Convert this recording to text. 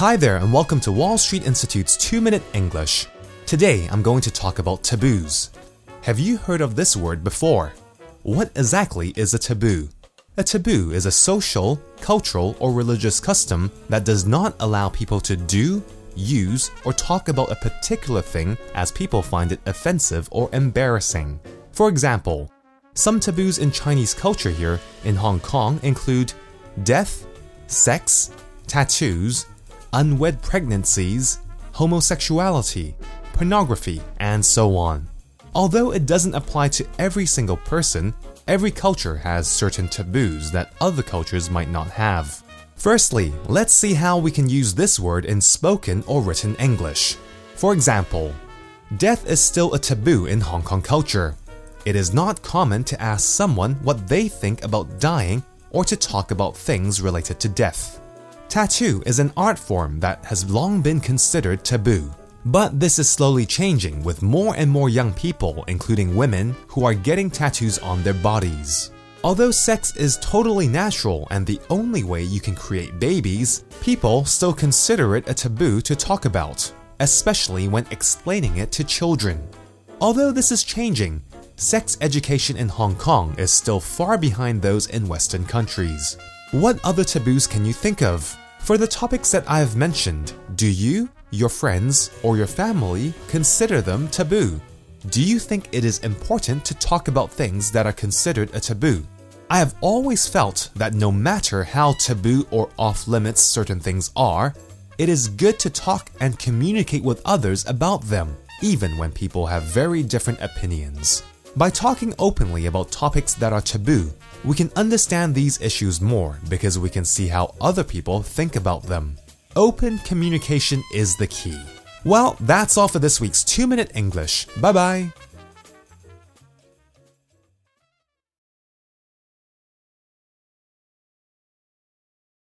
Hi there, and welcome to Wall Street Institute's 2 Minute English. Today I'm going to talk about taboos. Have you heard of this word before? What exactly is a taboo? A taboo is a social, cultural, or religious custom that does not allow people to do, use, or talk about a particular thing as people find it offensive or embarrassing. For example, some taboos in Chinese culture here in Hong Kong include death, sex, tattoos, unwed pregnancies, homosexuality, pornography, and so on. Although it doesn't apply to every single person, every culture has certain taboos that other cultures might not have. Firstly, let's see how we can use this word in spoken or written English. For example, death is still a taboo in Hong Kong culture. It is not common to ask someone what they think about dying or to talk about things related to death. Tattoo is an art form that has long been considered taboo. But this is slowly changing with more and more young people, including women, who are getting tattoos on their bodies. Although sex is totally natural and the only way you can create babies, people still consider it a taboo to talk about, especially when explaining it to children. Although this is changing, sex education in Hong Kong is still far behind those in Western countries. What other taboos can you think of? For the topics that I have mentioned, do you, your friends, or your family consider them taboo? Do you think it is important to talk about things that are considered a taboo? I have always felt that no matter how taboo or off limits certain things are, it is good to talk and communicate with others about them, even when people have very different opinions. By talking openly about topics that are taboo, we can understand these issues more because we can see how other people think about them. Open communication is the key. Well, that's all for this week's 2 Minute English. Bye bye.